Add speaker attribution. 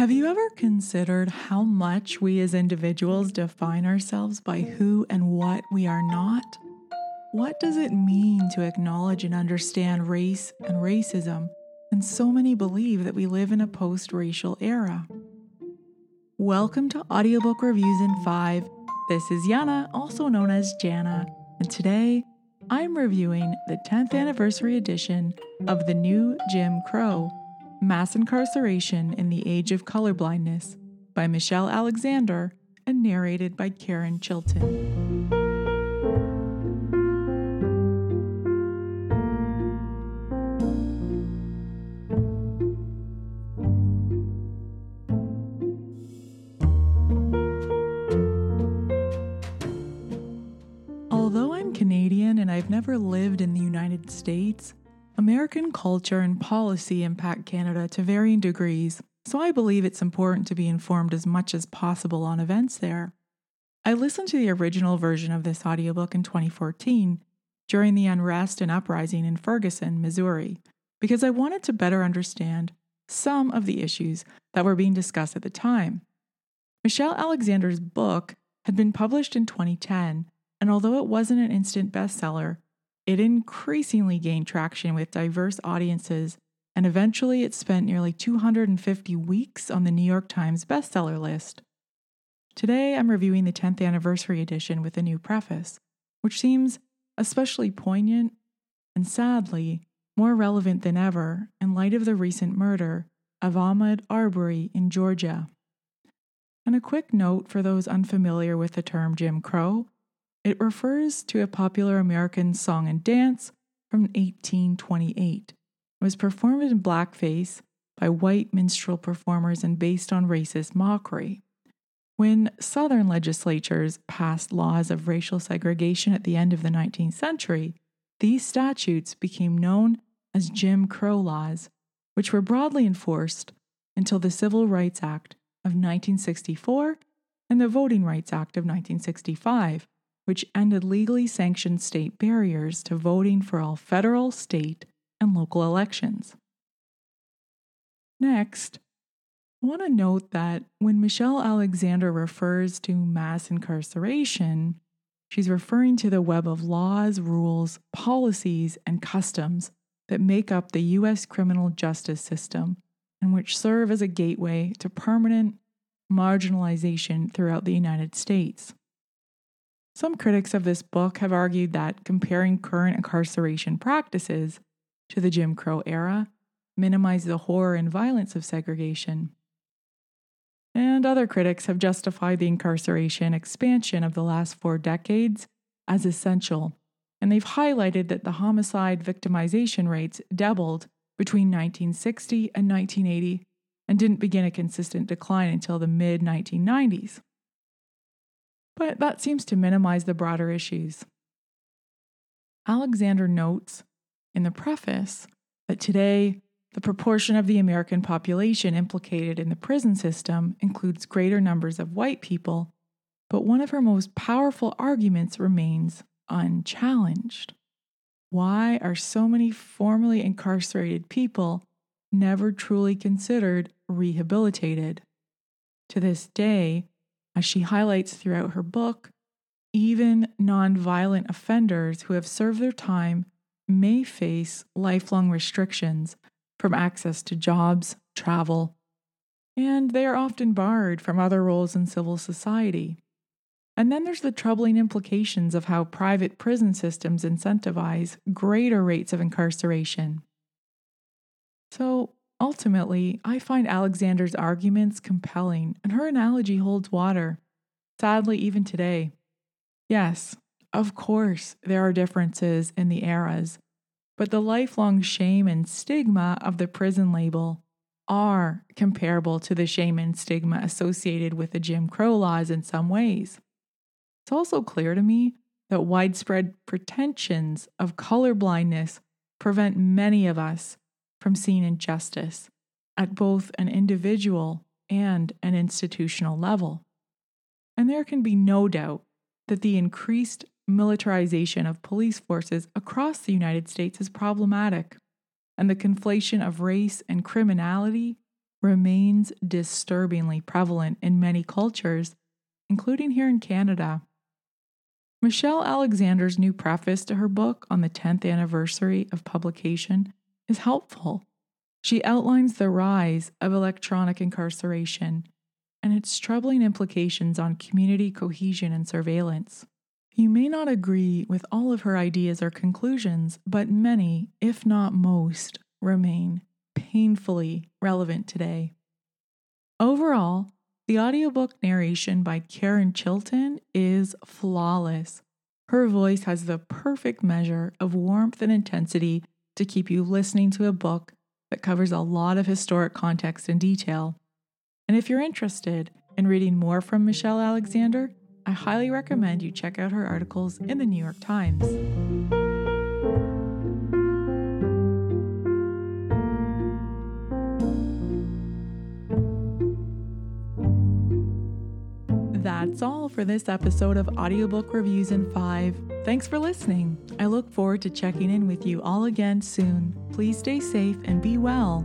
Speaker 1: Have you ever considered how much we as individuals define ourselves by who and what we are not? What does it mean to acknowledge and understand race and racism? And so many believe that we live in a post racial era. Welcome to Audiobook Reviews in 5. This is Yana, also known as Jana, and today I'm reviewing the 10th anniversary edition of The New Jim Crow Mass Incarceration in the Age of Colorblindness by Michelle Alexander and narrated by Karen Chilton. Although I'm Canadian and I've never lived in the United States, American culture and policy impact Canada to varying degrees, so I believe it's important to be informed as much as possible on events there. I listened to the original version of this audiobook in 2014 during the unrest and uprising in Ferguson, Missouri, because I wanted to better understand some of the issues that were being discussed at the time. Michelle Alexander's book had been published in 2010, and although it wasn't an instant bestseller, it increasingly gained traction with diverse audiences, and eventually it spent nearly 250 weeks on the New York Times bestseller list. Today, I'm reviewing the 10th anniversary edition with a new preface, which seems especially poignant and sadly more relevant than ever in light of the recent murder of Ahmaud Arbery in Georgia. And a quick note for those unfamiliar with the term Jim Crow it refers to a popular American song and dance from 1828. It was performed in blackface by white minstrel performers and based on racist mockery. When Southern legislatures passed laws of racial segregation at the end of the 19th century, these statutes became known as Jim Crow laws, which were broadly enforced until the Civil Rights Act of 1964 and the Voting Rights Act of 1965, which ended legally sanctioned state barriers to voting for all federal, state, and local elections. Next, I want to note that when Michelle Alexander refers to mass incarceration, she's referring to the web of laws, rules, policies, and customs that make up the U.S. criminal justice system and which serve as a gateway to permanent marginalization throughout the United States. Some critics of this book have argued that comparing current incarceration practices to the Jim Crow era minimizes the horror and violence of segregation. And other critics have justified the incarceration expansion of the last four decades as essential, and they've highlighted that the homicide victimization rates doubled between 1960 and 1980 and didn't begin a consistent decline until the mid 1990s but that seems to minimize the broader issues. Alexander notes in the preface that today, the proportion of the American population implicated in the prison system includes greater numbers of white people, but one of her most powerful arguments remains unchallenged. Why are so many formerly incarcerated people never truly considered rehabilitated? To this day, as she highlights throughout her book, even nonviolent offenders who have served their time may face lifelong restrictions from access to jobs, travel, and they are often barred from other roles in civil society. And then there's the troubling implications of how private prison systems incentivize greater rates of incarceration. So, Ultimately, I find Alexander's arguments compelling, and her analogy holds water. Sadly, even today. Yes, of course, there are differences in the eras, but the lifelong shame and stigma of the prison label are comparable to the shame and stigma associated with the Jim Crow laws in some ways. It's also clear to me that widespread pretensions of colorblindness prevent many of us from seeing injustice at both an individual and an institutional level. And there can be no doubt that the increased militarization of police forces across the United States is problematic, and the conflation of race and criminality remains disturbingly prevalent in many cultures, including here in Canada. Michelle Alexander's new preface to her book on the 10th anniversary of publication is helpful. She outlines the rise of electronic incarceration and its troubling implications on community cohesion and surveillance. You may not agree with all of her ideas or conclusions, but many, if not most, remain painfully relevant today. Overall, the audiobook narration by Karen Chilton is flawless. Her voice has the perfect measure of warmth and intensity to keep you listening to a book that covers a lot of historic context and detail. And if you're interested in reading more from Michelle Alexander, I highly recommend you check out her articles in the New York Times. That's all for this episode of Audiobook Reviews in 5. Thanks for listening. I look forward to checking in with you all again soon. Please stay safe and be well.